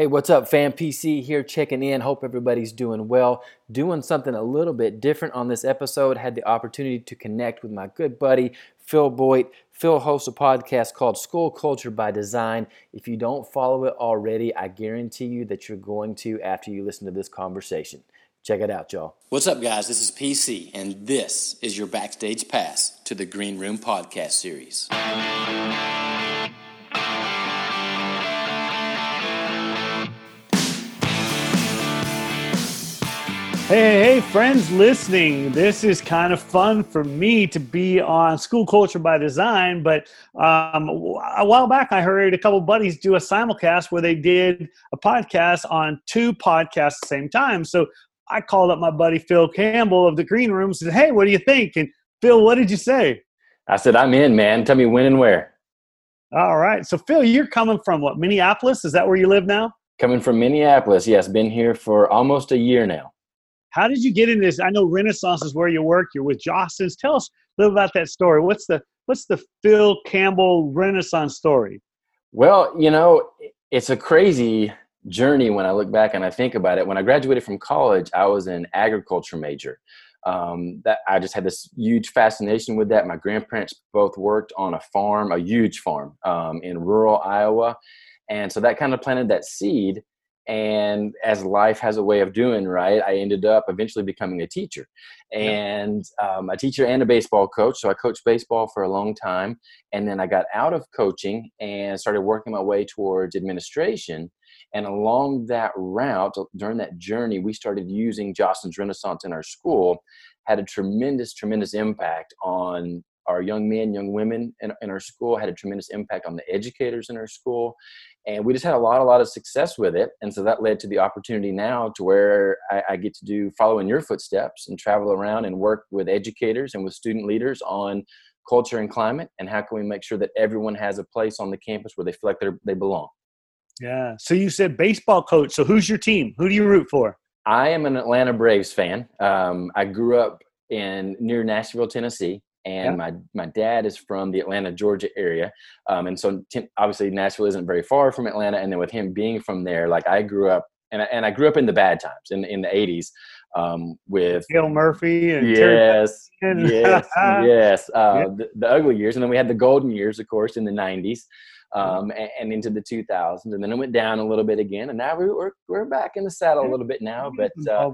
Hey, what's up, fam? PC here checking in. Hope everybody's doing well. Doing something a little bit different on this episode. Had the opportunity to connect with my good buddy, Phil Boyte. Phil hosts a podcast called School Culture by Design. If you don't follow it already, I guarantee you that you're going to after you listen to this conversation. Check it out, y'all. What's up, guys? This is PC, and this is your backstage pass to the Green Room Podcast Series. Hey, hey, friends listening. This is kind of fun for me to be on School Culture by Design. But um, a while back, I heard a couple buddies do a simulcast where they did a podcast on two podcasts at the same time. So I called up my buddy Phil Campbell of the Green Room and said, Hey, what do you think? And Phil, what did you say? I said, I'm in, man. Tell me when and where. All right. So, Phil, you're coming from what, Minneapolis? Is that where you live now? Coming from Minneapolis, yes. Been here for almost a year now. How did you get into this? I know Renaissance is where you work. You're with Jostens. Tell us a little about that story. What's the what's the Phil Campbell Renaissance story? Well, you know, it's a crazy journey when I look back and I think about it. When I graduated from college, I was an agriculture major. Um, that I just had this huge fascination with that. My grandparents both worked on a farm, a huge farm um, in rural Iowa, and so that kind of planted that seed and as life has a way of doing right i ended up eventually becoming a teacher. And um, a teacher and a baseball coach. So i coached baseball for a long time. And then i got out of coaching and started working my way towards administration. And along that route during that journey we started using jostens renaissance in our school had a tremendous tremendous impact on our young men, young women in, in, our school, had a tremendous impact on the educators in our school and we just had a lot a lot of success with it and so that led to the opportunity now to where I, I, get to do follow in your footsteps and travel around and work with educators and with student leaders on culture and climate and how can we make sure that everyone has a place on the campus where they feel like they belong. Yeah so you said baseball coach so who's your team? Who do you root for? I am an atlanta braves fan. Um, i grew up in near nashville tennessee and yeah. my my dad is from the Atlanta, Georgia area, um, and so obviously Nashville isn't very far from Atlanta. And then with him being from there, like I grew up, and I, and I grew up in the bad times in in the '80s um, with Gil Murphy and yes, yes, yes, uh, yeah. the, the, ugly years, and then we had the golden years, of course, in the '90s. Um, and, and, into the 2000s, and then it went down a little bit again, and now we're we're back in the saddle a little bit now. But uh,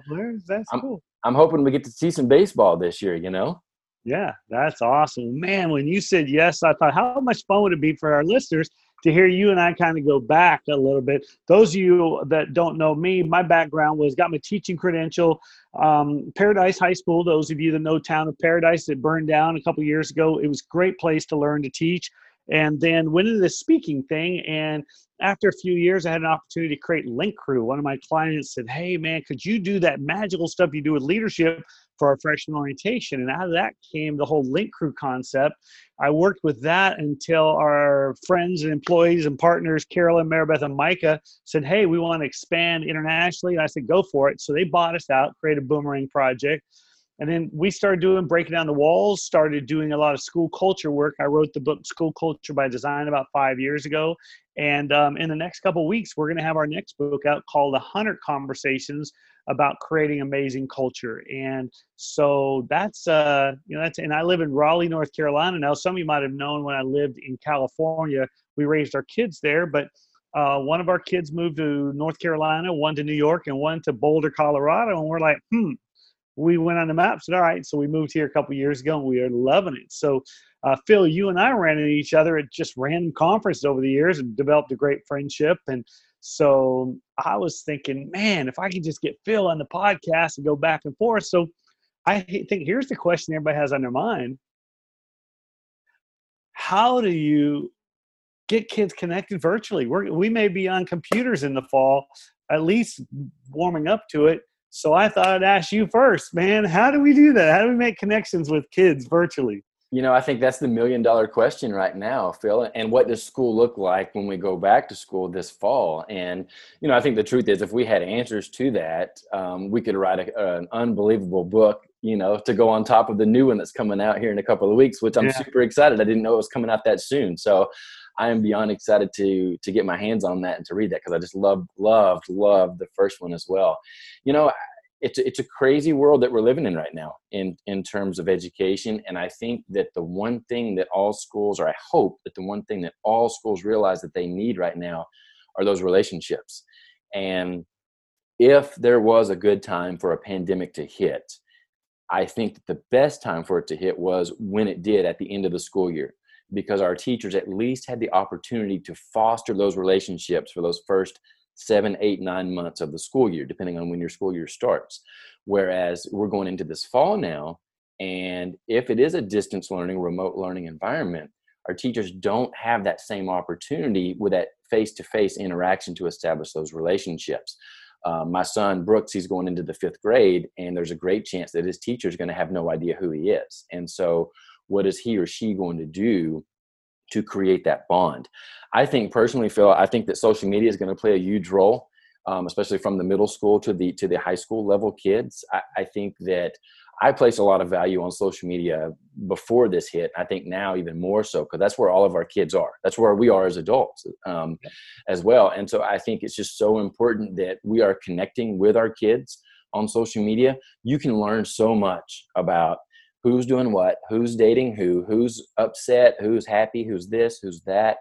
that's I'm, cool. I'm hoping we get to see some baseball this year. You know. Yeah, that's awesome. Man, when you said yes, I thought, how much fun would it be for our listeners to hear you and I kind of go back a little bit. Those of you that don't know me, my background was got my teaching credential, um, Paradise High School. Those of you that know town of Paradise, it burned down a couple years ago. It was a great place to learn to teach. And then went into the speaking thing. And after a few years, I had an opportunity to create Link Crew. One of my clients said, Hey, man, could you do that magical stuff you do with leadership for our freshman orientation. And out of that came the whole Link Crew concept. I worked with that until our friends and employees and partners, Carolyn, Maribeth, and Micah, said, Hey, we want to expand internationally. And I said, Go for it. So they bought us out, created a Boomerang Project. And then we started doing breaking down the walls, started doing a lot of school culture work. I wrote the book School Culture by Design about five years ago. And um, in the next couple weeks, we're going to have our next book out called The 100 Conversations about creating amazing culture. And so that's uh, you know that's and I live in Raleigh, North Carolina now. Some of you might have known when I lived in California, we raised our kids there, but uh, one of our kids moved to North Carolina, one to New York, and one to Boulder, Colorado. And we're like, hmm. We went on the map, said, all right. So we moved here a couple years ago, and we are loving it. So, uh, Phil, you and I ran into each other at just random conferences over the years and developed a great friendship. And so I was thinking, man, if I could just get Phil on the podcast and go back and forth. So I think here's the question everybody has on their mind How do you get kids connected virtually? We're, we may be on computers in the fall, at least warming up to it. So I thought I'd ask you first, man. How do we do that? How do we make connections with kids virtually? You know, I think that's the million dollar question right now, Phil. And what does school look like when we go back to school this fall? And, you know, I think the truth is if we had answers to that, um, we could write a, an unbelievable book, you know, to go on top of the new one that's coming out here in a couple of weeks, which I'm yeah. super excited. I didn't know it was coming out that soon. So I am beyond excited to to get my hands on that and to read that because I just loved loved loved the first one as well. You know, it's a, it's a crazy world that we're living in right now in in terms of education and i think that the one thing that all schools or i hope that the one thing that all schools realize that they need right now are those relationships and if there was a good time for a pandemic to hit i think that the best time for it to hit was when it did at the end of the school year because our teachers at least had the opportunity to foster those relationships for those first seven, eight, nine months of the school year, depending on when your school year starts. Whereas we're going into this fall now, and if it is a distance learning, remote learning environment, our teachers don't have that same opportunity with that face to face interaction to establish those relationships. Uh, my son Brooks, he's going into the fifth grade, and there's a great chance that his teacher is going to have no idea who he is. And so, what is he or she going to do to create that bond. I think personally, Phil, I think that social media is going to play a huge role, um, especially from the middle school to the to the high school level kids. I, I, think that I place a lot of value on social media before this hit. I think now even more so because that's where all of our kids are. That's where we are as adults um, as well. And so I think it's just so important that we are connecting with our kids on social media. You can learn so much about who's doing what, who's dating who, who's upset, who's happy, who's this, who's that.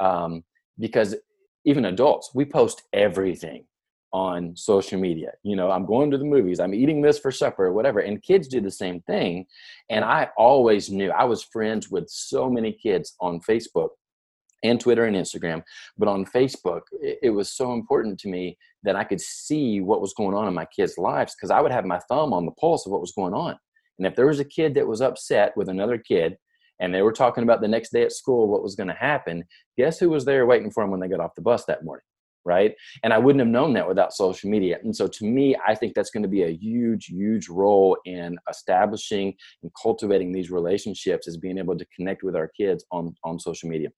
Um, because even adults, we post everything on social media. You know, I'm going to the movies, I'm eating this for supper, or whatever. And kids do the same thing. And I always knew I was friends with so many kids on Facebook and Twitter and Instagram. But on Facebook, it, was so important to me that I could see what was going on in my kids' lives because I would have my thumb on the pulse of what was going on. And if there was a kid that was upset with another kid and they were talking about the next day at school what was going to happen, guess who was there waiting for them when they got off the bus that morning? Right. And I wouldn't have known that without social media. And so to me, I think that's going to be a huge, huge role in establishing and cultivating these relationships is being able to connect with our kids on, on social media.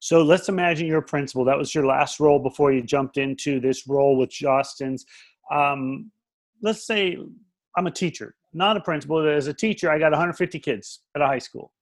So let's imagine you're a principal. That was your last role before you jumped into this role with Jostens. Um, let's say I'm a teacher not a principal, as a teacher, I got 150 kids at a high school.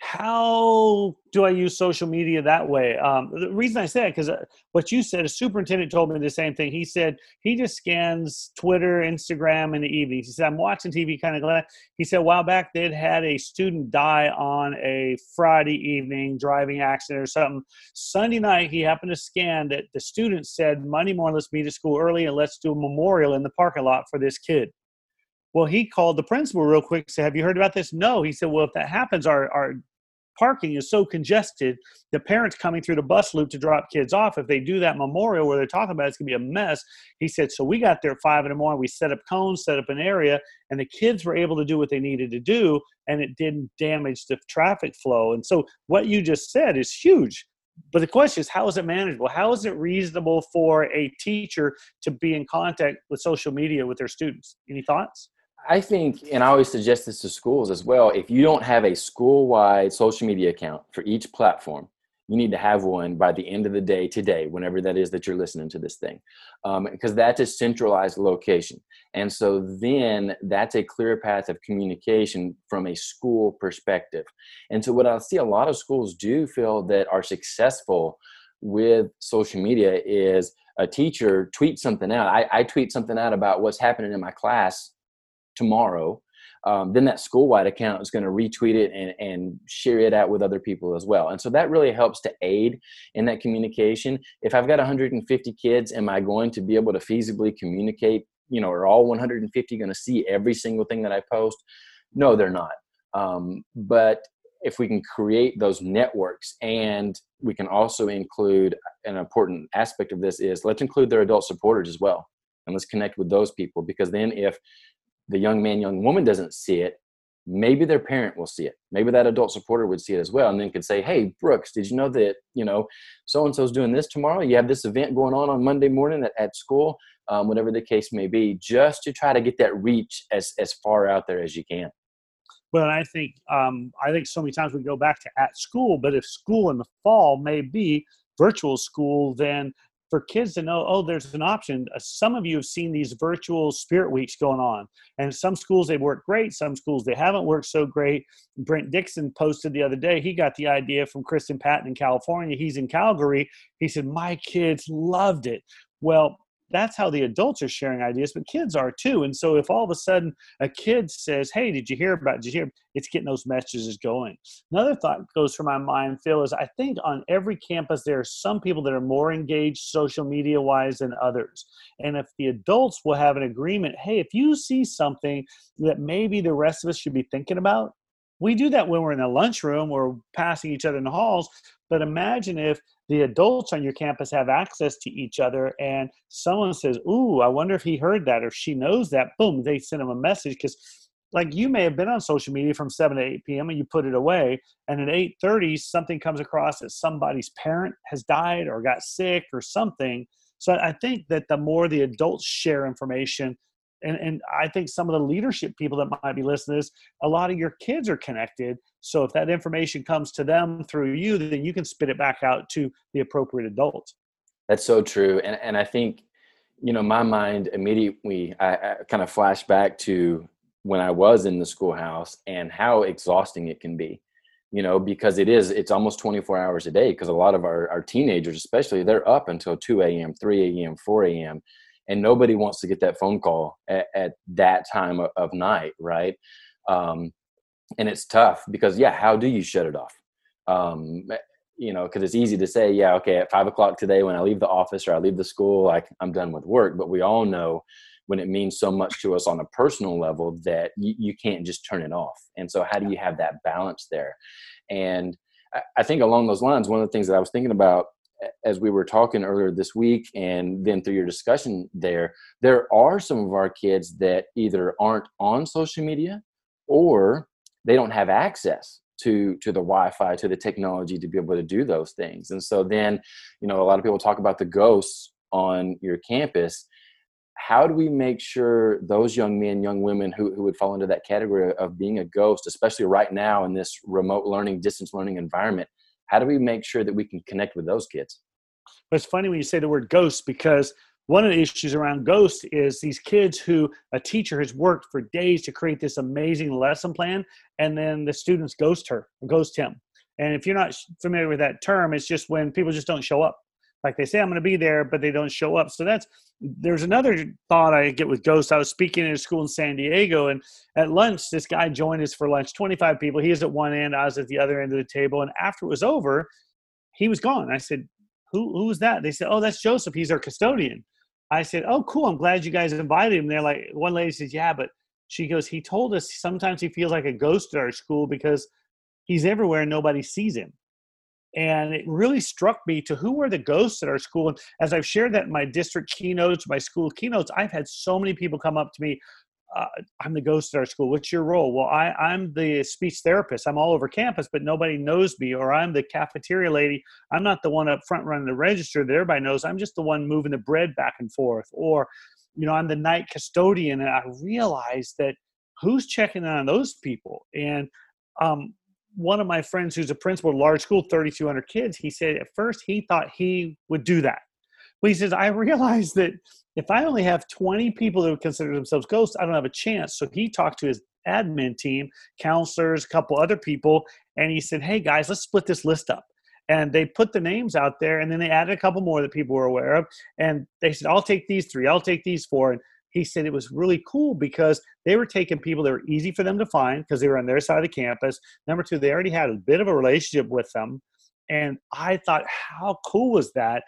How do I use social media that way? Um, the reason I say it because uh, what you said, a superintendent told me the same thing. He said he just scans Twitter, Instagram in the evenings. He said, I'm watching TV kind of glad. He said, a while back, they'd had a student die on a Friday evening driving accident or something. Sunday night, he happened to scan that the student said, Monday morning, let's meet at school early and let's do a memorial in the parking lot for this kid. Well, he called the principal real quick. Said, "Have you heard about this?" No. He said, "Well, if that happens, our our parking is so congested, the parents coming through the bus loop to drop kids off. If they do that memorial where they're talking about, it, it's gonna be a mess." He said, "So we got there at five in the morning. We set up cones, set up an area, and the kids were able to do what they needed to do, and it didn't damage the traffic flow." And so, what you just said is huge but the question is how is it manageable how is it reasonable for a teacher to be in contact with social media with their students any thoughts I think, and I always suggest this to schools as well, if you don't have a school wide social media account for each platform, you need to have one by the end of the day today, whenever that is that you're listening to this thing, um, because that's a centralized location. And so then that's a clear path of communication from a school perspective. And so, what I see a lot of schools do feel that are successful with social media is a teacher tweets something out. I, I tweet something out about what's happening in my class tomorrow, um, then that school-wide account is going to retweet it and, and share it out with other people as well. And so that really helps to aid in that communication. If I've got 150 kids, am I going to be able to feasibly communicate? You know, are all 150 going to see every single thing that I post? No, they're not. Um, but if we can create those networks and we can also include an important aspect of this is let's include their adult supporters as well and let's connect with those people because then if the young man, young woman doesn't see it, maybe their parent will see it. Maybe that adult supporter would see it as well, and then could say, "Hey, Brooks, did you know that you know so and so's doing this tomorrow? You have this event going on on Monday morning at, at school, um, whatever the case may be." Just to try to get that reach as as far out there as you can. Well, I think um, I think so many times we go back to at school, but if school in the fall may be virtual school, then for kids to know, oh, there's an option. Uh, some of you have seen these virtual spirit weeks going on, and some schools they work great, some schools they haven't worked so great. Brent Dixon posted the other day, he got the idea from Kristen Patton in California. He's in Calgary. He said, My kids loved it. Well, that's how the adults are sharing ideas, but kids are too. And so if all of a sudden a kid says, Hey, did you hear about, did you hear? It's getting those messages going. Another thought goes through my mind, Phil, is I think on every campus there are some people that are more engaged social media wise than others. And if the adults will have an agreement, hey, if you see something that maybe the rest of us should be thinking about, we do that when we're in a lunchroom or passing each other in the halls. But imagine if the adults on your campus have access to each other and someone says, Ooh, I wonder if he heard that or she knows that. Boom, they send them a message because like you may have been on social media from 7 to 8 p.m. and you put it away and at 8.30 something comes across that somebody's parent has died or got sick or something so i think that the more the adults share information and, and I think some of the leadership people that might be listening to this, a lot of your kids are connected. So if that information comes to them through you, then you can spit it back out to the appropriate adult. That's so true. And, and I think, you know, my mind immediately, I, I kind of flash back to when I was in the schoolhouse and how exhausting it can be, you know, because it is, it's almost 24 hours a day because a lot of our, our teenagers, especially, they're up until 2 a.m., 3 a.m., 4 a.m and nobody wants to get that phone call at, at that time of, night right? Um, and it's tough because yeah how do you shut it off? Um, eh, you know because it's easy to say yeah okay at five o'clock today when i leave the office or i leave the school like i'm done with work. But we all know when it means so much to us on a personal level that you, you can't just turn it off. And so how do you have that balance there? And I think along those lines, one of the things that I was thinking about as we were talking earlier this week and then through your discussion there there are some of our kids that either aren't on social media or they don't have access to to the wi-fi to the technology to be able to do those things. And so then you know a lot of people talk about the ghosts on your campus. How do we make sure those young men young women who, who would fall into that category of being a ghost especially right now in this remote learning distance learning environment how do we make sure that we can connect with those kids? It's funny when you say the word ghost because one of the issues around ghost is these kids who a teacher has worked for days to create this amazing lesson plan and then the students ghost her ghost him. And if you're not familiar with that term it's just when people just don't show up like they say i'm going to be there but they don't show up. So that's there's another thought i get with ghosts. I was speaking in a school in san diego and at lunch this guy joined us for lunch 25 people. He is at one end i was at the other end of the table. And after it was over he was gone. I said who who was that? They said oh that's joseph. He's our custodian. I said oh cool. I'm glad you guys invited him they're like one lady says yeah but she goes he told us sometimes he feels like a ghost at our school because he's everywhere and nobody sees him and it really struck me to who were the ghosts at our school and as i've shared that in my district keynotes my school keynotes i've had so many people come up to me uh, i'm the ghost at our school what's your role? Well I, i'm the speech therapist i'm all over campus but nobody knows me or i'm the cafeteria lady i'm not the one up front running the register that everybody knows i'm just the one moving the bread back and forth or you know i'm the night custodian and i realized that who's checking on those people? And um, one of my friends who's a principal at a large school, 3,200 kids, he said at first he thought he would do that. But he says, I realized that if I only have 20 people that would consider themselves ghosts, I don't have a chance. So he talked to his admin team, counselors, a couple other people, and he said, Hey guys, let's split this list up. And they put the names out there, and then they added a couple more that people were aware of. And they said, I'll take these three, I'll take these four. And he said it was really cool because they were taking people that were easy for them to find because they were on their side of the campus. Number two, they already had a bit of a relationship with them. And I thought, how cool was that?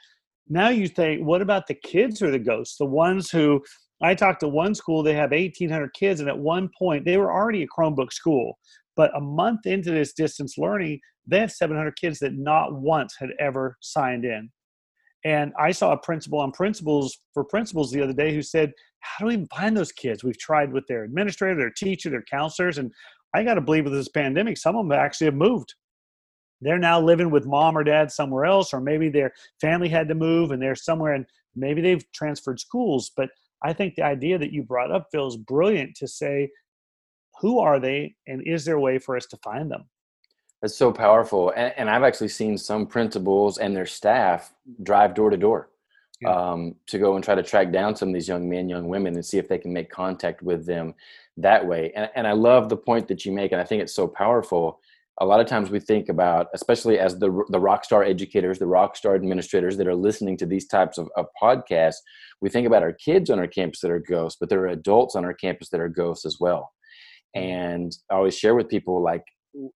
Now you think, what about the kids or the ghosts? The ones who I talked to one school, they have 1,800 kids, and at one point they were already a Chromebook school. But a month into this distance learning, they have 700 kids that not once had ever signed in. And I saw a principal on principals for principals the other day who said, How do we find those kids? We've tried with their administrator, their teacher, their counselors. And I got to believe with this pandemic, some of them actually have moved. They're now living with mom or dad somewhere else, or maybe their family had to move and they're somewhere and maybe they've transferred schools. But I think the idea that you brought up, Phil, is brilliant to say, who are they and is there a way for us to find them? That's so powerful. And, and, I've actually seen some principals and their staff drive door to door yeah. um, to go and try to track down some of these young men, young women, and see if they can make contact with them that way. And, and I love the point that you make, and I think it's so powerful. A lot of times we think about, especially as the the rock star educators, the rock star administrators that are listening to these types of, of podcasts, we think about our kids on our campus that are ghosts, but there are adults on our campus that are ghosts as well. Mm-hmm. And I always share with people like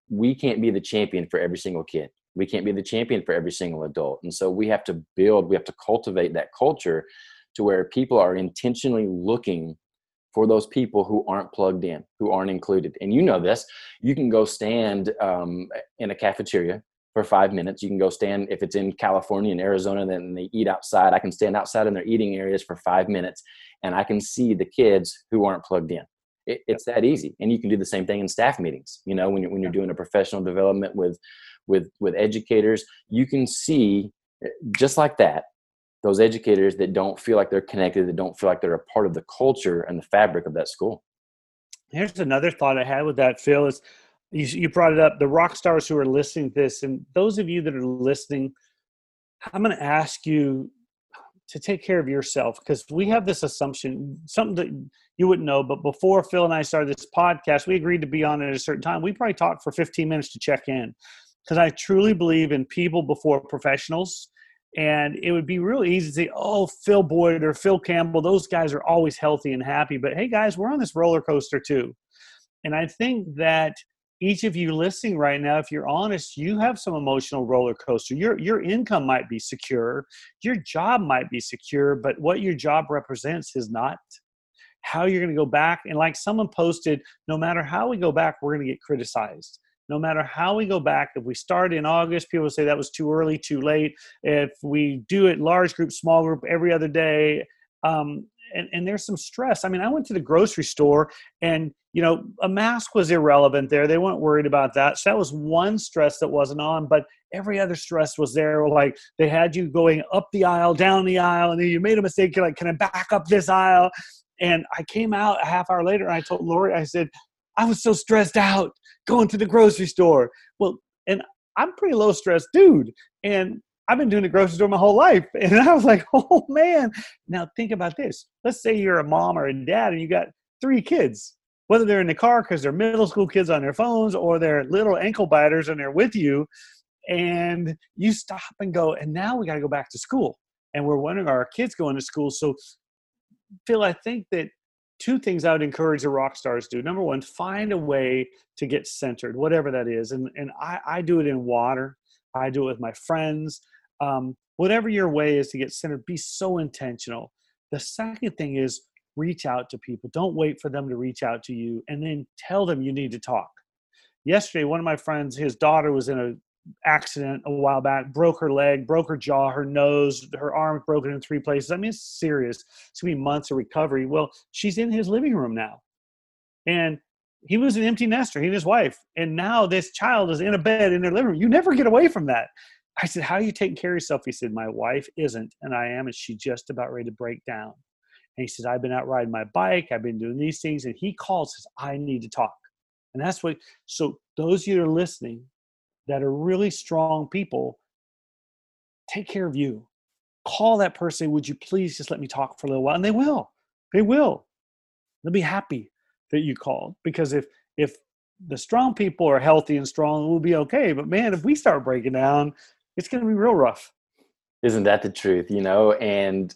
we can't be the champion for every single kid. We can't be the champion for every single adult. And so we have to build, we have to cultivate that culture to where people are intentionally looking for those people who aren't plugged in, who aren't included. And you know this. You can go stand um, in a cafeteria for five minutes. You can go stand if it's in California and Arizona, then they eat outside. I can stand outside in their eating areas for five minutes, and I can see the kids who aren't plugged in. It, it's that easy, and you can do the same thing in staff meetings. You know, when you're when you're doing a professional development with with with educators, you can see eh, just like that those educators that don't feel like they're connected, that don't feel like they're a part of the culture and the fabric of that school. Here's another thought I had with that, Phil, is you, you brought it up, the rock stars who are listening to this, and those of you that are listening, I'm going to ask you to take care of yourself because we have this assumption, something that you wouldn't know, but before Phil and I started this podcast, we agreed to be on at a certain time. We probably talked for 15 minutes to check in because I truly believe in people before professionals and it would be really easy to say, oh, Phil Boyte or Phil Campbell, those guys are always healthy and happy. But hey, guys, we're on this roller coaster too. And I think that each of you listening right now, if you're honest, you have some emotional roller coaster. Your your income might be secure, your job might be secure, but what your job represents is not. How you're going to go back, and like someone posted, no matter how we go back, we're going to get criticized no matter how we go back, if we start in August, people say that was too early, too late. If we do it large group, small group every other day, um, and, and there's some stress. I mean, I went to the grocery store and, you know, a mask was irrelevant there. They weren't worried about that. So that was one stress that wasn't on, but every other stress was there. Like they had you going up the aisle, down the aisle, and then you made a mistake. You're like, can I back up this aisle? And I came out a half hour later and I told Lori, I said, I was so stressed out going to the grocery store. Well, and I'm pretty low stress dude. And I've been doing the grocery store my whole life. And I was like, oh man. Now think about this. Let's say you're a mom or a dad and you got three kids, whether they're in the car because they're middle school kids on their phones or they're little ankle biters and they're with you. And you stop and go, and now we got to go back to school. And we're wondering, are our kids going to school? So, Phil, I think that two things I would encourage the rock stars to do. Number one, find a way to get centered, whatever that is. And and I, I do it in water. I do it with my friends. Um, whatever your way is to get centered, be so intentional. The second thing is reach out to people. Don't wait for them to reach out to you, and then tell them you need to talk. Yesterday, one of my friends, his daughter was in a accident a while back, broke her leg, broke her jaw, her nose, her arm broken in three places. I mean, it's serious. It's gonna be months of recovery. Well, she's in his living room now. And he was an empty nester, he and his wife. And now this child is in a bed in their living room. You never get away from that. I said, How are you taking care of yourself? He said, My wife isn't, and I am, and she's just about ready to break down. And he says, I've been out riding my bike, I've been doing these things. And he calls, says, I need to talk. And that's what, so those of you that are listening, that are really strong people take care of you. Call that person, would you please just let me talk for a little while? And they will. They will. They'll be happy that you called because if if the strong people are healthy and strong, we'll be okay. But man, if we start breaking down, it's going to be real rough. Isn't that the truth? You know, and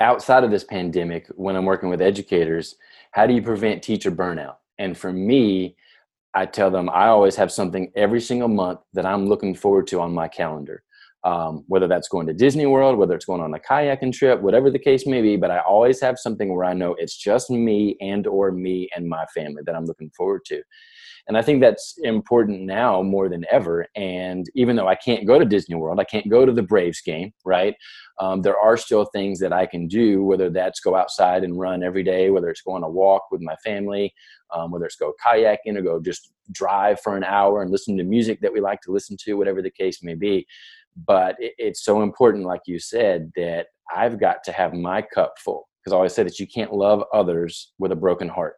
outside of this pandemic, when I'm working with educators, how do you prevent teacher burnout? And for me, I tell them I always have something every single month that I'm looking forward to on my calendar. Um, whether that's going to Disney World, whether it's going on a kayaking trip, whatever the case may be, but I always have something where I know it's just me and or me and my family that I'm looking forward to. And I think that's important now more than ever. And even though I can't go to Disney World, I can't go to the Braves game, right? Um, there are still things that I can do, whether that's go outside and run every day, whether it's go on a walk with my family, um, whether it's go kayaking or go just drive for an hour and listen to music that we like to listen to, whatever the case may be. But it, it's so important, like you said, that I've got to have my cup full because I always say that you can't love others with a broken heart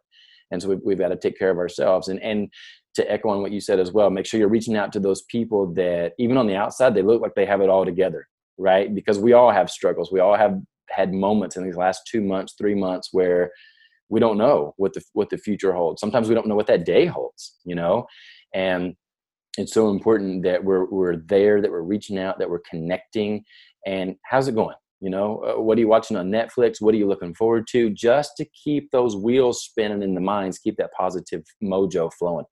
and so we've, we've got to take care of ourselves and and to echo on what you said as well make sure you're reaching out to those people that even on the outside they look like they have it all together right? Because we all have struggles. We all have had moments in these last two months, three months where we don't know what the what the future holds. Sometimes we don't know what that day holds, you know, and it's so important that we're we're there, that we're reaching out, that we're connecting. And how's it going? You know, uh, what are you watching on Netflix? What are you looking forward to? Just to keep those wheels spinning in the minds, keep that positive mojo flowing.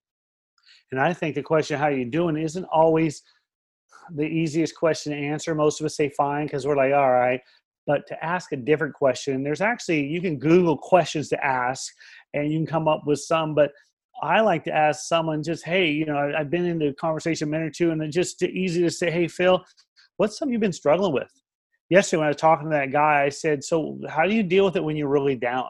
And I think the question, how are you doing, isn't always the easiest question to answer. Most of us say fine because we're like, all right. But to ask a different question, there's actually, you can Google questions to ask and you can come up with some. But I like to ask someone just, hey, you know, I've been in the conversation a minute or two, and it's just easy to say, hey, Phil, what's something you've been struggling with? Yesterday, when I was talking to that guy, I said, so how do you deal with it when you're really down?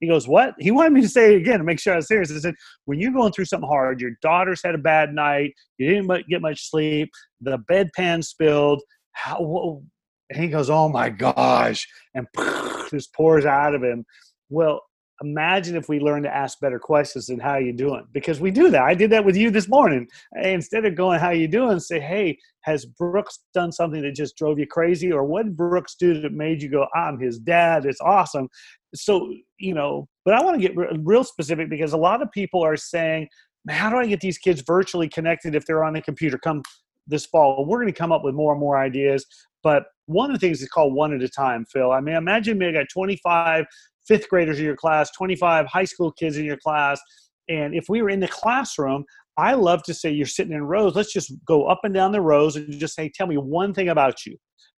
He goes, What? He wanted me to say it again to make sure I was serious. I said, When you're going through something hard, your daughter's had a bad night, you didn't get much sleep, the bedpan spilled, how, and he goes, Oh my gosh, and just pours out of him. Well, imagine if we learn to ask better questions than how you doing? Because we do that. I did that with you this morning. Instead of going how you doing? say hey has brooks done something that just drove you crazy? Or what did brooks do that made you go i'm his dad. It's awesome so you know but i want to get real specific because a lot of people are saying how do i get these kids virtually connected if they're on the computer? Come this fall we're going to come up with more and more ideas but one of the things is called one at a time phil. I mean imagine maybe got 25 fifth graders in your class 25 high school kids in your class and if we were in the classroom i love to say you're sitting in rows let's just go up and down the rows and just say tell me one thing about you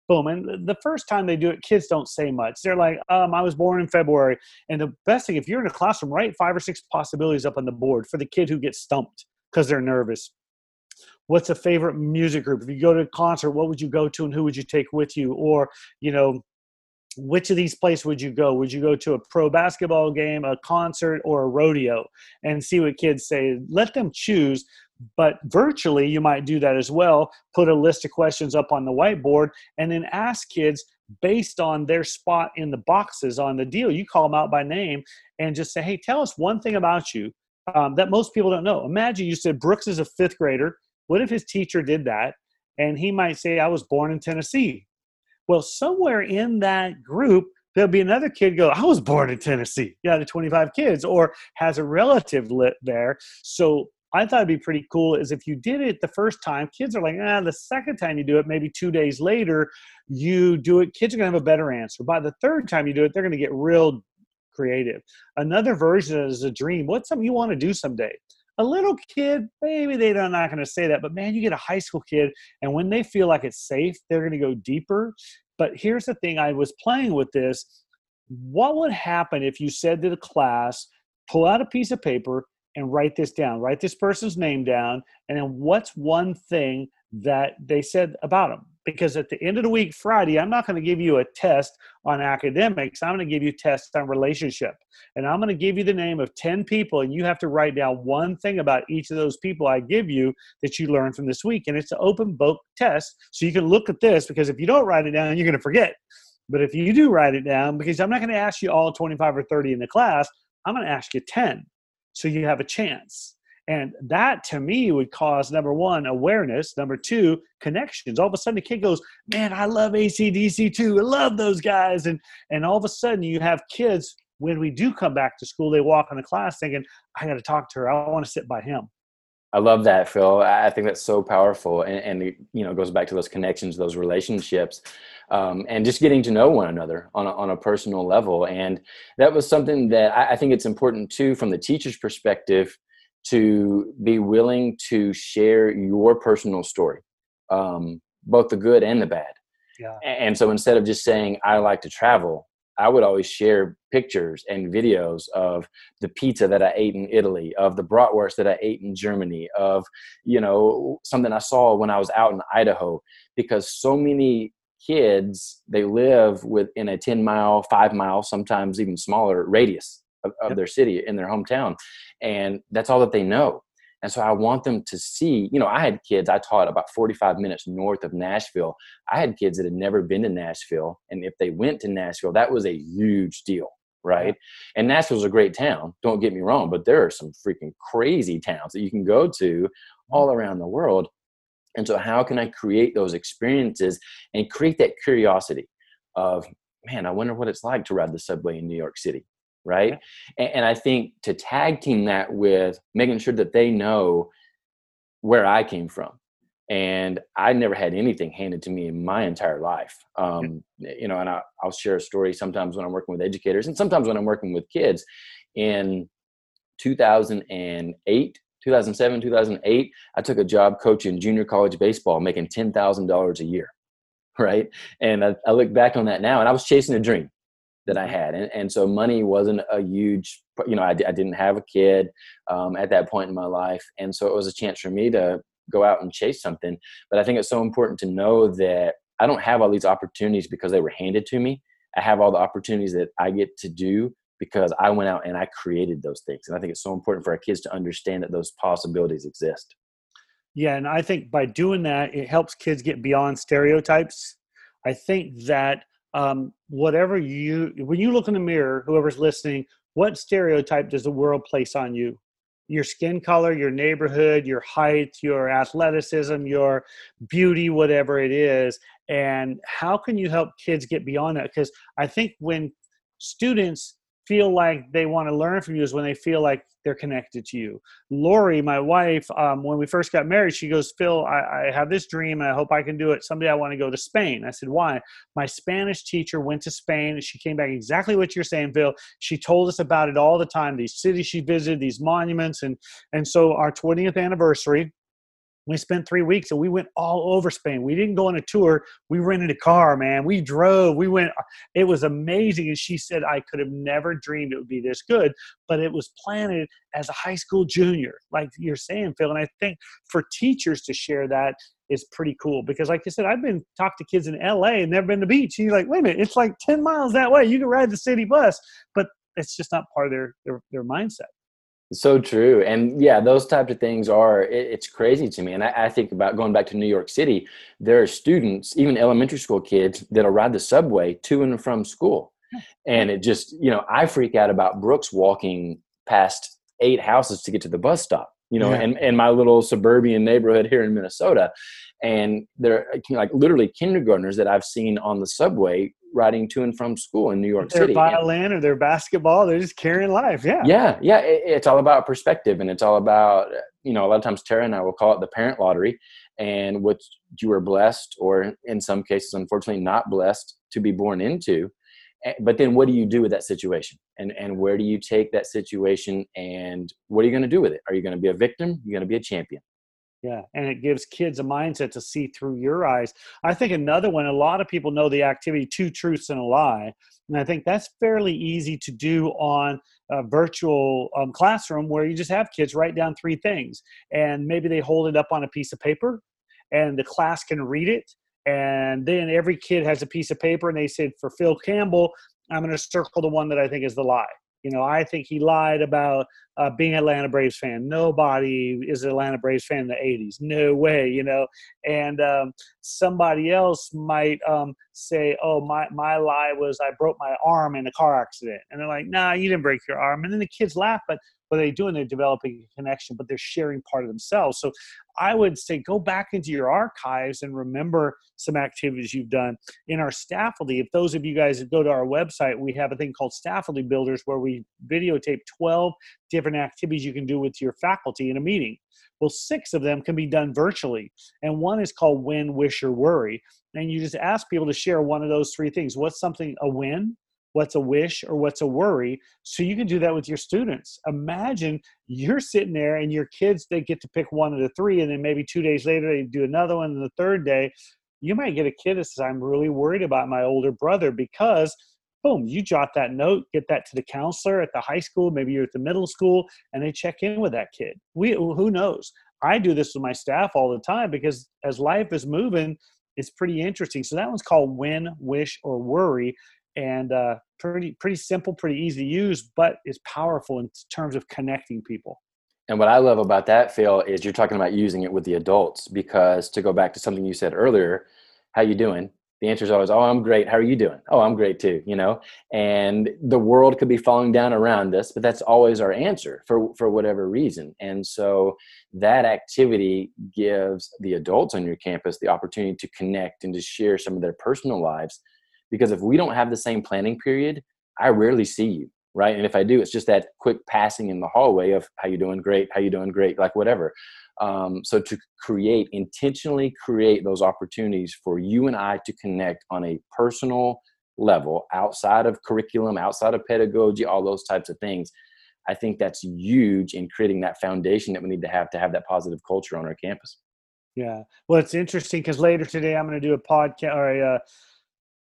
boom. And the first time they do it, kids don't say much. They're like, um, I was born in February. And the best thing, if you're in a classroom, write five or six possibilities up on the board for the kid who gets stumped because they're nervous. What's a favorite music group? If you go to a concert, what would you go to and who would you take with you? Or, you know, which of these places would you go? Would you go to a pro basketball game, a concert, or a rodeo? And see what kids say. Let them choose but virtually, you might do that as well. Put a list of questions up on the whiteboard and then ask kids based on their spot in the boxes on the deal. You call them out by name and just say, hey, tell us one thing about you um, that most people don't know. Imagine you said Brooks is a fifth grader. What if his teacher did that? And he might say, I was born in Tennessee. Well, somewhere in that group, there'll be another kid go, I was born in Tennessee. Yeah, the 25 kids, or has a relative lit there. So I thought it'd be pretty cool is if you did it the first time, kids are like, ah, the second time you do it, maybe two days later, you do it, kids are gonna have a better answer. By the third time you do it, they're gonna get real creative. Another version is a dream. What's something you want to do someday? A little kid, maybe they're not going to say that, but man, you get a high school kid, and when they feel like it's safe, they're going to go deeper. But here's the thing I was playing with this. What would happen if you said to the class, pull out a piece of paper and write this down. Write this person's name down, and then what's one thing that they said about them? Because at the end of the week, Friday, I'm not going to give you a test on academics. I'm going to give you tests on relationship. And I'm going to give you the name of 10 people, and you have to write down one thing about each of those people I give you that you learned from this week. And it's an open book test. So you can look at this because if you don't write it down, you're going to forget. But if you do write it down, because I'm not going to ask you all 25 or 30 in the class, I'm going to ask you 10 so you have a chance. And that to me would cause number one, awareness, number two, connections. All of a sudden the kid goes, Man, I love ACDC too. I love those guys. And and all of a sudden you have kids when we do come back to school, they walk in the class thinking, I gotta talk to her. I want to sit by him. I love that, Phil. I think that's so powerful, and, and it, you know goes back to those connections, those relationships, um, and just getting to know one another on a, on a personal level. And that was something that I, I think it's important too, from the teacher's perspective, to be willing to share your personal story, um, both the good and the bad. Yeah. And so instead of just saying I like to travel, I would always share pictures and videos of the pizza that I ate in Italy, of the bratwurst that I ate in Germany, of you know something I saw when I was out in Idaho, because so many kids they live within a 10 mile, five mile, sometimes even smaller radius of, of yep. their city in their hometown, and that's all that they know. And so I want them to see, you know, I had kids, I taught about 45 minutes north of Nashville. I had kids that had never been to Nashville. And if they went to Nashville, that was a huge deal, right? And Nashville's a great town, don't get me wrong, but there are some freaking crazy towns that you can go to mm-hmm. all around the world. And so, how can I create those experiences and create that curiosity of, man, I wonder what it's like to ride the subway in New York City, right? And, and I think to tag team that with making sure that they know where I came from. And I never had anything handed to me in my entire life. Um, you know, and I, I'll share a story sometimes when I'm working with educators and sometimes when I'm working with kids. In 2008, 2007, 2008, I took a job coaching junior college baseball, making $10,000 a year. Right. And I, I, look back on that now and I was chasing a dream that I had. And, and so money wasn't a huge, you know, I, I didn't have a kid um, at that point in my life. And so it was a chance for me to go out and chase something. But I think it's so important to know that I don't have all these opportunities because they were handed to me. I have all the opportunities that I get to do because I went out and I created those things. And I think it's so important for our kids to understand that those possibilities exist. Yeah, and I think by doing that, it helps kids get beyond stereotypes. I think that um, whatever you, when you look in the mirror, whoever's listening, what stereotype does the world place on you? Your skin color, your neighborhood, your height, your athleticism, your beauty, whatever it is. And how can you help kids get beyond that? Because I think when students feel like they want to learn from you is when they feel like they're connected to you. Lori, my wife, um, when we first got married, she goes, Phil, I, I, have this dream and I hope I can do it. Someday I want to go to Spain. I said, why? My Spanish teacher went to Spain. And she came back exactly what you're saying, Phil. She told us about it all the time, these cities she visited, these monuments. And, and so our 20th anniversary, we spent three weeks and we went all over Spain. We didn't go on a tour. We rented a car, man. We drove. We went. It was amazing. And she said, I could have never dreamed it would be this good, but it was planted as a high school junior, like you're saying, Phil. And I think for teachers to share that is pretty cool because, like I said, I've been talked to kids in LA and never been to the beach. And you're like, wait a minute, it's like 10 miles that way. You can ride the city bus, but it's just not part of their, their, their mindset. So true. And yeah, those types of things are, it, it's crazy to me. And I, I, think about going back to New York City, there are students, even elementary school kids, that'll ride the subway to and from school. And it just, you know, I freak out about Brooks walking past eight houses to get to the bus stop, you know, yeah. and, and my little suburban neighborhood here in Minnesota. And they're like literally kindergartners that I've seen on the subway riding to and from school in New York their City. Their violin or their basketball, they're just carrying life. Yeah. Yeah. Yeah. It, it's all about perspective and it's all about, you know, a lot of times Tara and I will call it the parent lottery and what you were blessed or in some cases, unfortunately not blessed to be born into. Eh, but then what do you do with that situation? And, and where do you take that situation and what are you going to do with it? Are you going to be a victim? You're going to be a champion. Yeah, and it gives kids a mindset to see through your eyes. I think another one, a lot of people know the activity Two Truths and a Lie. And I think that's fairly easy to do on a virtual um, classroom where you just have kids write down three things and maybe they hold it up on a piece of paper and the class can read it. And then every kid has a piece of paper and they said, for Phil Campbell, I'm going to circle the one that I think is the lie. You know, I think he lied about uh, being Atlanta Braves fan. Nobody is an Atlanta Braves fan in the 80s. No way, you know. And um, somebody else might um, say, oh, my, my lie was I broke my arm in a car accident. And they're like, nah, you didn't break your arm. And then the kids laugh, but what are they doing? They're developing a connection, but they're sharing part of themselves. So I would say go back into your archives and remember some activities you've done. In our Staffley, if those of you guys go to our website, we have a thing called Staffley Builders where we videotape 12 different activities you can do with your faculty in a meeting. Well, six of them can be done virtually. And one is called win, wish, or worry. And you just ask people to share one of those three things. What's something a win? What's a wish or what's a worry so you can do that with your students. Imagine you're sitting there and your kids they get to pick one of the three and then maybe two days later they do another one and the third day you might get a kid that says i'm really worried about my older brother because boom you jot that note get that to the counselor at the high school maybe you're at the middle school and they check in with that kid. We who knows? I do this with my staff all the time because as life is moving it's pretty interesting. So that one's called win wish or worry and uh, pretty pretty simple, pretty easy to use, but it's powerful in terms of connecting people. And what I love about that, Phil, is you're talking about using it with the adults because to go back to something you said earlier, how you doing? the answer is always, "Oh, I'm great. How are you doing?" "Oh, I'm great too." You know, and the world could be falling down around us, but that's always our answer for for whatever reason. And so that activity gives the adults on your campus the opportunity to connect and to share some of their personal lives. Because if we don't have the same planning period, I rarely see you, right? And if I do, it's just that quick passing in the hallway of "How you doing? Great. How you doing? Great." Like whatever. Um, so to create, intentionally create those opportunities for you and I to connect on a personal level outside of curriculum, outside of pedagogy, all those types of things. I think that's huge in creating that foundation that we need to have to have that positive culture on our campus. Yeah. Well, it's interesting because later today I'm going to do a podcast or a, uh,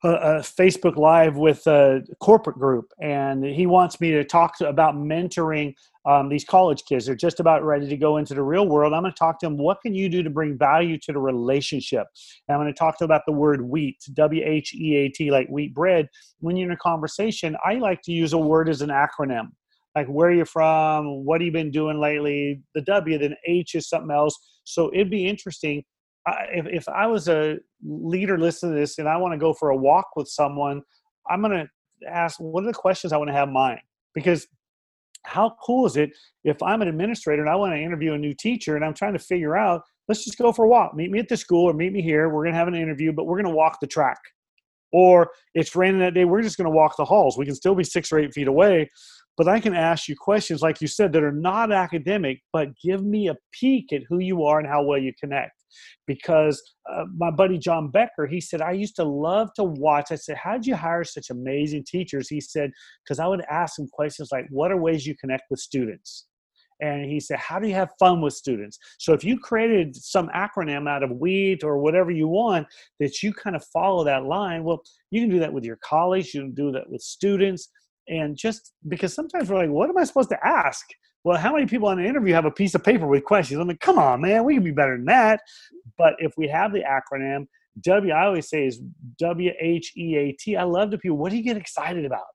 a, a, Facebook Live with a corporate group, and he wants me to talk to, about mentoring um, these college kids. They're just about ready to go into the real world. I'm going to talk to them. What can you do to bring value to the relationship? And I'm going to talk to them about the word wheat, W H E A T, like wheat bread. When you're in a conversation, I like to use a word as an acronym. Like where are you from? What have you been doing lately? The W, then H is something else. So it'd be interesting I, if, if I was a leader listening to this and I want to go for a walk with someone, I'm going to ask, what are the questions I want to have in mind? Because how cool is it if I'm an administrator and I want to interview a new teacher and I'm trying to figure out, let's just go for a walk. Meet me at the school or meet me here. We're going to have an interview, but we're going to walk the track. Or it's raining that day, we're just going to walk the halls. We can still be six or eight feet away, but I can ask you questions, like you said, that are not academic, but give me a peek at who you are and how well you connect. Because uh, my buddy John Becker, he said, I used to love to watch. I said, How'd you hire such amazing teachers? He said, Because I would ask him questions like, What are ways you connect with students? and he said how do you have fun with students so if you created some acronym out of wheat or whatever you want that you kind of follow that line well you can do that with your colleagues you can do that with students and just because sometimes we're like, what am I supposed to ask? Well, how many people on an interview have a piece of paper with questions? I'm like, come on, man, we can be better than that. But if we have the acronym, W, I always say is W H E A T. I love the people. What do you get excited about?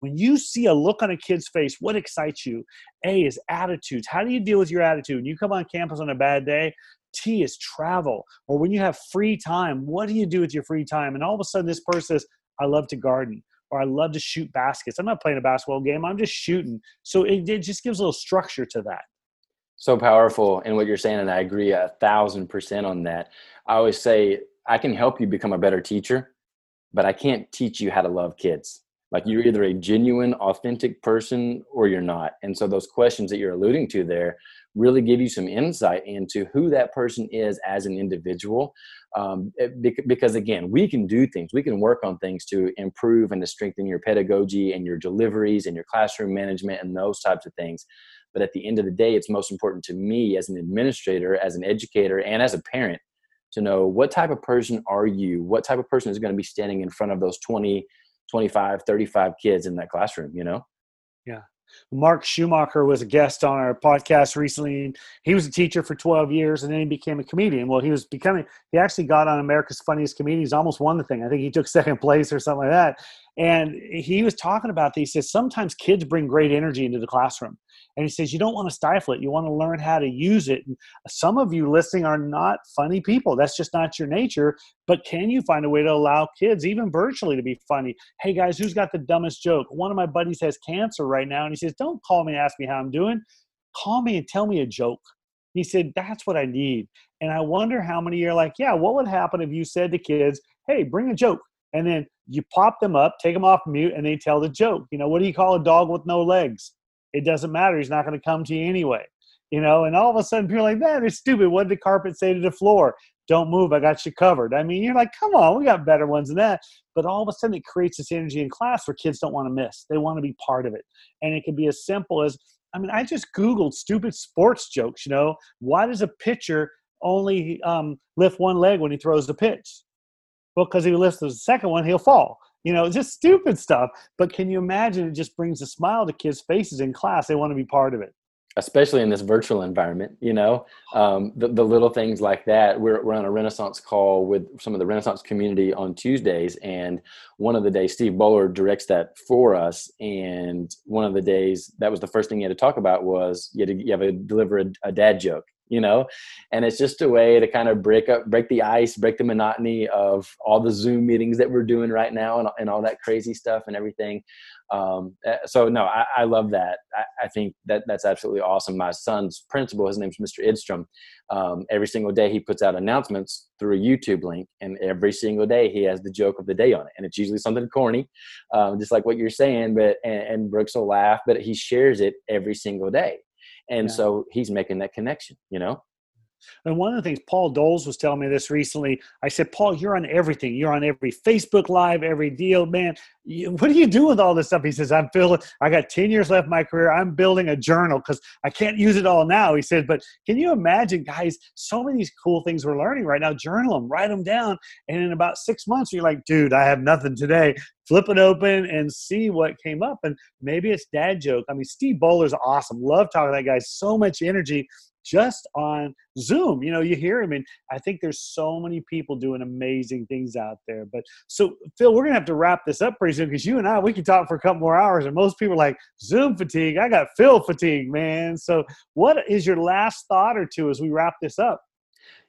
When you see a look on a kid's face, what excites you? A is attitudes. How do you deal with your attitude? When you come on campus on a bad day, T is travel. Or when you have free time, what do you do with your free time? And all of a sudden, this person says, I love to garden or I love to shoot baskets. I'm not playing a basketball game, I'm just shooting. So it, it just gives a little structure to that. So powerful in what you're saying, and I agree a thousand percent on that. I always say I can help you become a better teacher, but I can't teach you how to love kids. Like you're either a genuine, authentic person or you're not. And so those questions that you're alluding to there really give you some insight into who that person is as an individual. Um, because again, we can do things, we can work on things to improve and to strengthen your pedagogy and your deliveries and your classroom management and those types of things. But at the end of the day, it's most important to me as an administrator, as an educator, and as a parent to know what type of person are you? What type of person is going to be standing in front of those 20, 25, 35 kids in that classroom, you know? Yeah. Mark Schumacher was a guest on our podcast recently. He was a teacher for 12 years and then he became a comedian. Well, he was becoming, he actually got on America's Funniest Comedians, almost won the thing. I think he took second place or something like that. And he was talking about this. He says sometimes kids bring great energy into the classroom. And he says you don't want to stifle it. You want to learn how to use it. And some of you listening are not funny people. That's just not your nature. But can you find a way to allow kids, even virtually, to be funny? Hey guys, who's got the dumbest joke? One of my buddies has cancer right now, and he says, Don't call me and ask me how I'm doing. Call me and tell me a joke. He said, That's what I need. And I wonder how many you're like, Yeah, what would happen if you said to kids, Hey, bring a joke? And then you pop them up, take them off mute, and they tell the joke. You know, what do you call a dog with no legs? It doesn't matter. He's not going to come to you anyway. You know, and all of a sudden people are like, man, it's stupid. What did the carpet say to the floor? Don't move. I got you covered. I mean, you're like, come on, we got better ones than that. But all of a sudden it creates this energy in class where kids don't want to miss. They want to be part of it. And it can be as simple as, I mean, I just Googled stupid sports jokes, you know, why does a pitcher only um, lift one leg when he throws the pitch? Well, because he lifts the second one, he'll fall you know, just stupid stuff. But can you imagine it just brings a smile to kids' faces in class? They want to be part of it. Especially in this virtual environment, you know, um, the, the little things like that. We're, we're on a Renaissance call with some of the Renaissance community on Tuesdays. And one of the days, Steve Bollar directs that for us. And one of the days, that was the first thing he had to talk about was you, had to, you have to deliver a, a dad joke you know? And it's just a way to kind of break up break the ice break the monotony of all the zoom meetings that we're doing right now and, and all that crazy stuff and everything. Um, eh, so no I, I love that. I, I, think that that's absolutely awesome. My son's principal his name's mr idstrom. Um, every single day he puts out announcements through a youtube link and every single day he has the joke of the day on it and it's usually something corny um, just like what you're saying but and, and brooks will laugh but he shares it every single day and yeah. so he's making that connection you know and one of the things Paul Doles was telling me this recently, I said, Paul, you're on everything. You're on every Facebook Live, every deal, man. You, what do you do with all this stuff? He says, I'm feeling, I got 10 years left my career. I'm building a journal because I can't use it all now. He said, but can you imagine, guys, so many cool things we're learning right now? Journal them, write them down. And in about six months, you're like, dude, I have nothing today. Flip it open and see what came up. And maybe it's dad joke. I mean, Steve Bollar's awesome. Love talking to that guy. So much energy just on Zoom. You know, you hear him, and I think there's so many people doing amazing things out there. But so, Phil, we're gonna have to wrap this up pretty soon because you and I we can talk for a couple more hours, and most people are like Zoom fatigue. I got Phil fatigue, man. So, what is your last thought or two as we wrap this up?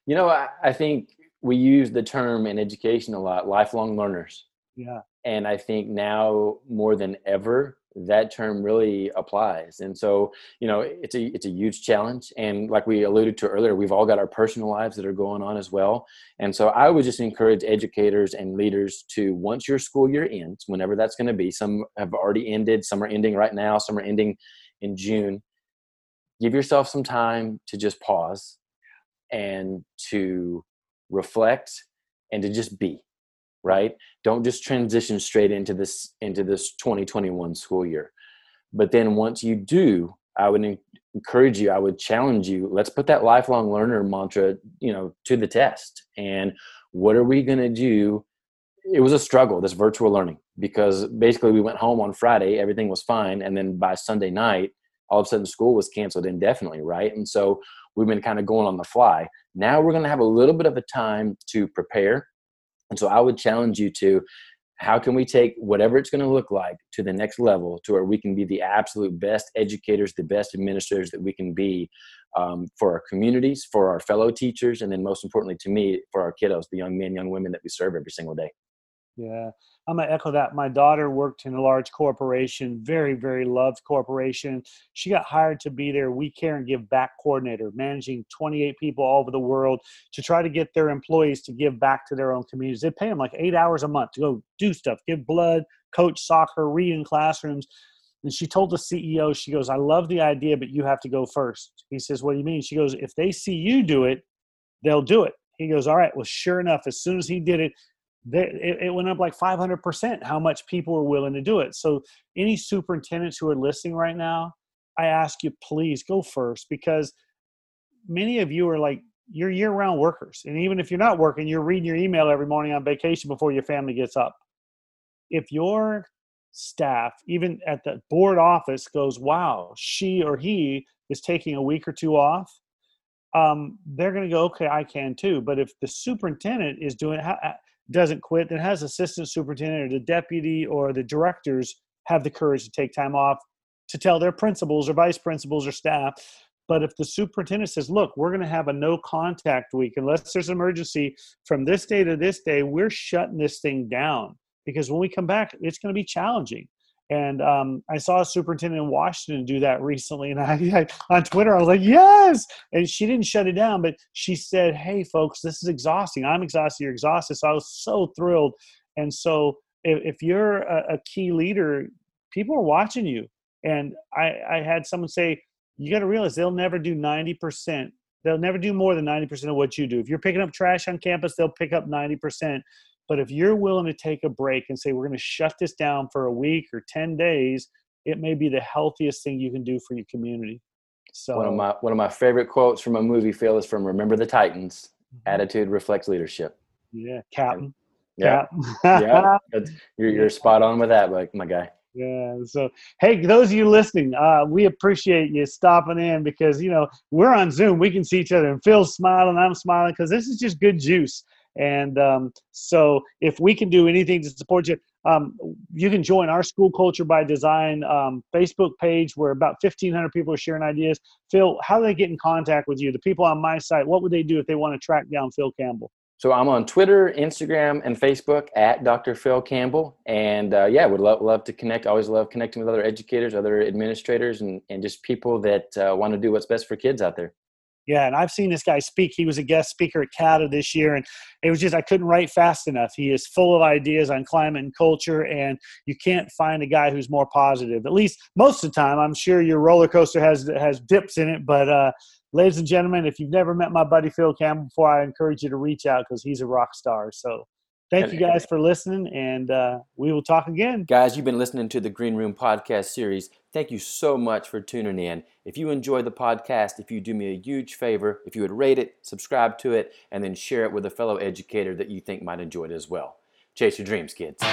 You know, I, I think we use the term in education a lot, lifelong learners. Yeah. And I think now more than ever, that term really applies. And so you know it's a it's a huge challenge. And like we alluded to earlier we've all got our personal lives that are going on as well. And so i would just encourage educators and leaders to once your school year ends whenever that's going to be some have already ended some are ending right now some are ending in june give yourself some time to just pause and to reflect and to just be right? Don't just transition straight into this into this 2021 school year. But then once you do i would encourage you i would challenge you let's put that lifelong learner mantra you know to the test. And what are we going to do? It was a struggle this virtual learning because basically we went home on friday everything was fine and then by sunday night all of a sudden school was canceled indefinitely right? And so we've been kind of going on the fly. Now we're going to have a little bit of a time to prepare and so I would challenge you to how can we take whatever it's going to look like to the next level to where we can be the absolute best educators, the best administrators that we can be um, for our communities, for our fellow teachers, and then most importantly to me, for our kiddos, the young men, young women that we serve every single day. Yeah, I'm gonna echo that. My daughter worked in a large corporation, very, very loved corporation. She got hired to be their We Care and Give Back coordinator, managing 28 people all over the world to try to get their employees to give back to their own communities. They pay them like eight hours a month to go do stuff, give blood, coach soccer, read in classrooms. And she told the CEO, she goes, I love the idea, but you have to go first. He says, What do you mean? She goes, If they see you do it, they'll do it. He goes, All right. Well, sure enough, as soon as he did it, they, it, it, went up like 500% how much people were willing to do it. So, any superintendents who are listening right now, I ask you, please go first because many of you are like, you're year round workers. And even if you're not working, you're reading your email every morning on vacation before your family gets up. If your staff, even at the board office, goes, wow, she or he is taking a week or two off, um, they're going to go, okay, I can too. But if the superintendent is doing, doesn't quit, then has assistant superintendent or the deputy or the directors have the courage to take time off to tell their principals or vice principals or staff. But if the superintendent says, look, we're going to have a no contact week, unless there's an emergency from this day to this day, we're shutting this thing down because when we come back, it's going to be challenging. And um, I saw a superintendent in Washington do that recently, and I, I, on Twitter I was like, "Yes!" And she didn't shut it down, but she said, "Hey, folks, this is exhausting. I'm exhausted. You're exhausted." So I was so thrilled. And so, if, if you're a, a, key leader, people are watching you. And I, I had someone say, "You got to realize they'll never do ninety percent. They'll never do more than ninety percent of what you do. If you're picking up trash on campus, they'll pick up ninety percent." But if you're willing to take a break and say, we're going to shut this down for a week or 10 days, it may be the healthiest thing you can do for your community. So one of my one of my favorite quotes from a movie, Phil, is from Remember the Titans. Mm-hmm. Attitude reflects leadership. Yeah, Captain. Yeah, yeah. You're you're spot on with that, like my guy. Yeah. So, hey, those of you listening, uh, we appreciate you stopping in because you know we're on Zoom. We can see each other, and Phil's smiling, I'm smiling because this is just good juice. And um, so, if we can do anything to support you, um, you can join our School Culture by Design um, Facebook page where about 1,500 people are sharing ideas. Phil, how do they get in contact with you? The people on my site, what would they do if they want to track down Phil Campbell? So I'm on Twitter, Instagram, and Facebook at Dr. Phil Campbell, and uh, yeah, would love love to connect. always love connecting with other educators, other administrators, and and just people that uh, want to do what's best for kids out there. Yeah, and I've seen this guy speak. He was a guest speaker at CADA this year, and it was just I couldn't write fast enough. He is full of ideas on climate and culture, and you can't find a guy who's more positive. At least most of the time. I'm sure your roller coaster has has dips in it, but uh, ladies and gentlemen, if you've never met my buddy Phil Campbell before, I encourage you to reach out because he's a rock star. So thank you guys for listening, and uh, we will talk again. Guys, you've been listening to the Green Room podcast series. Thank you so much for tuning in. If you enjoy the podcast, if you do me a huge favor, if you would rate it, subscribe to it, and then share it with a fellow educator that you think might enjoy it as well. Chase your dreams, kids.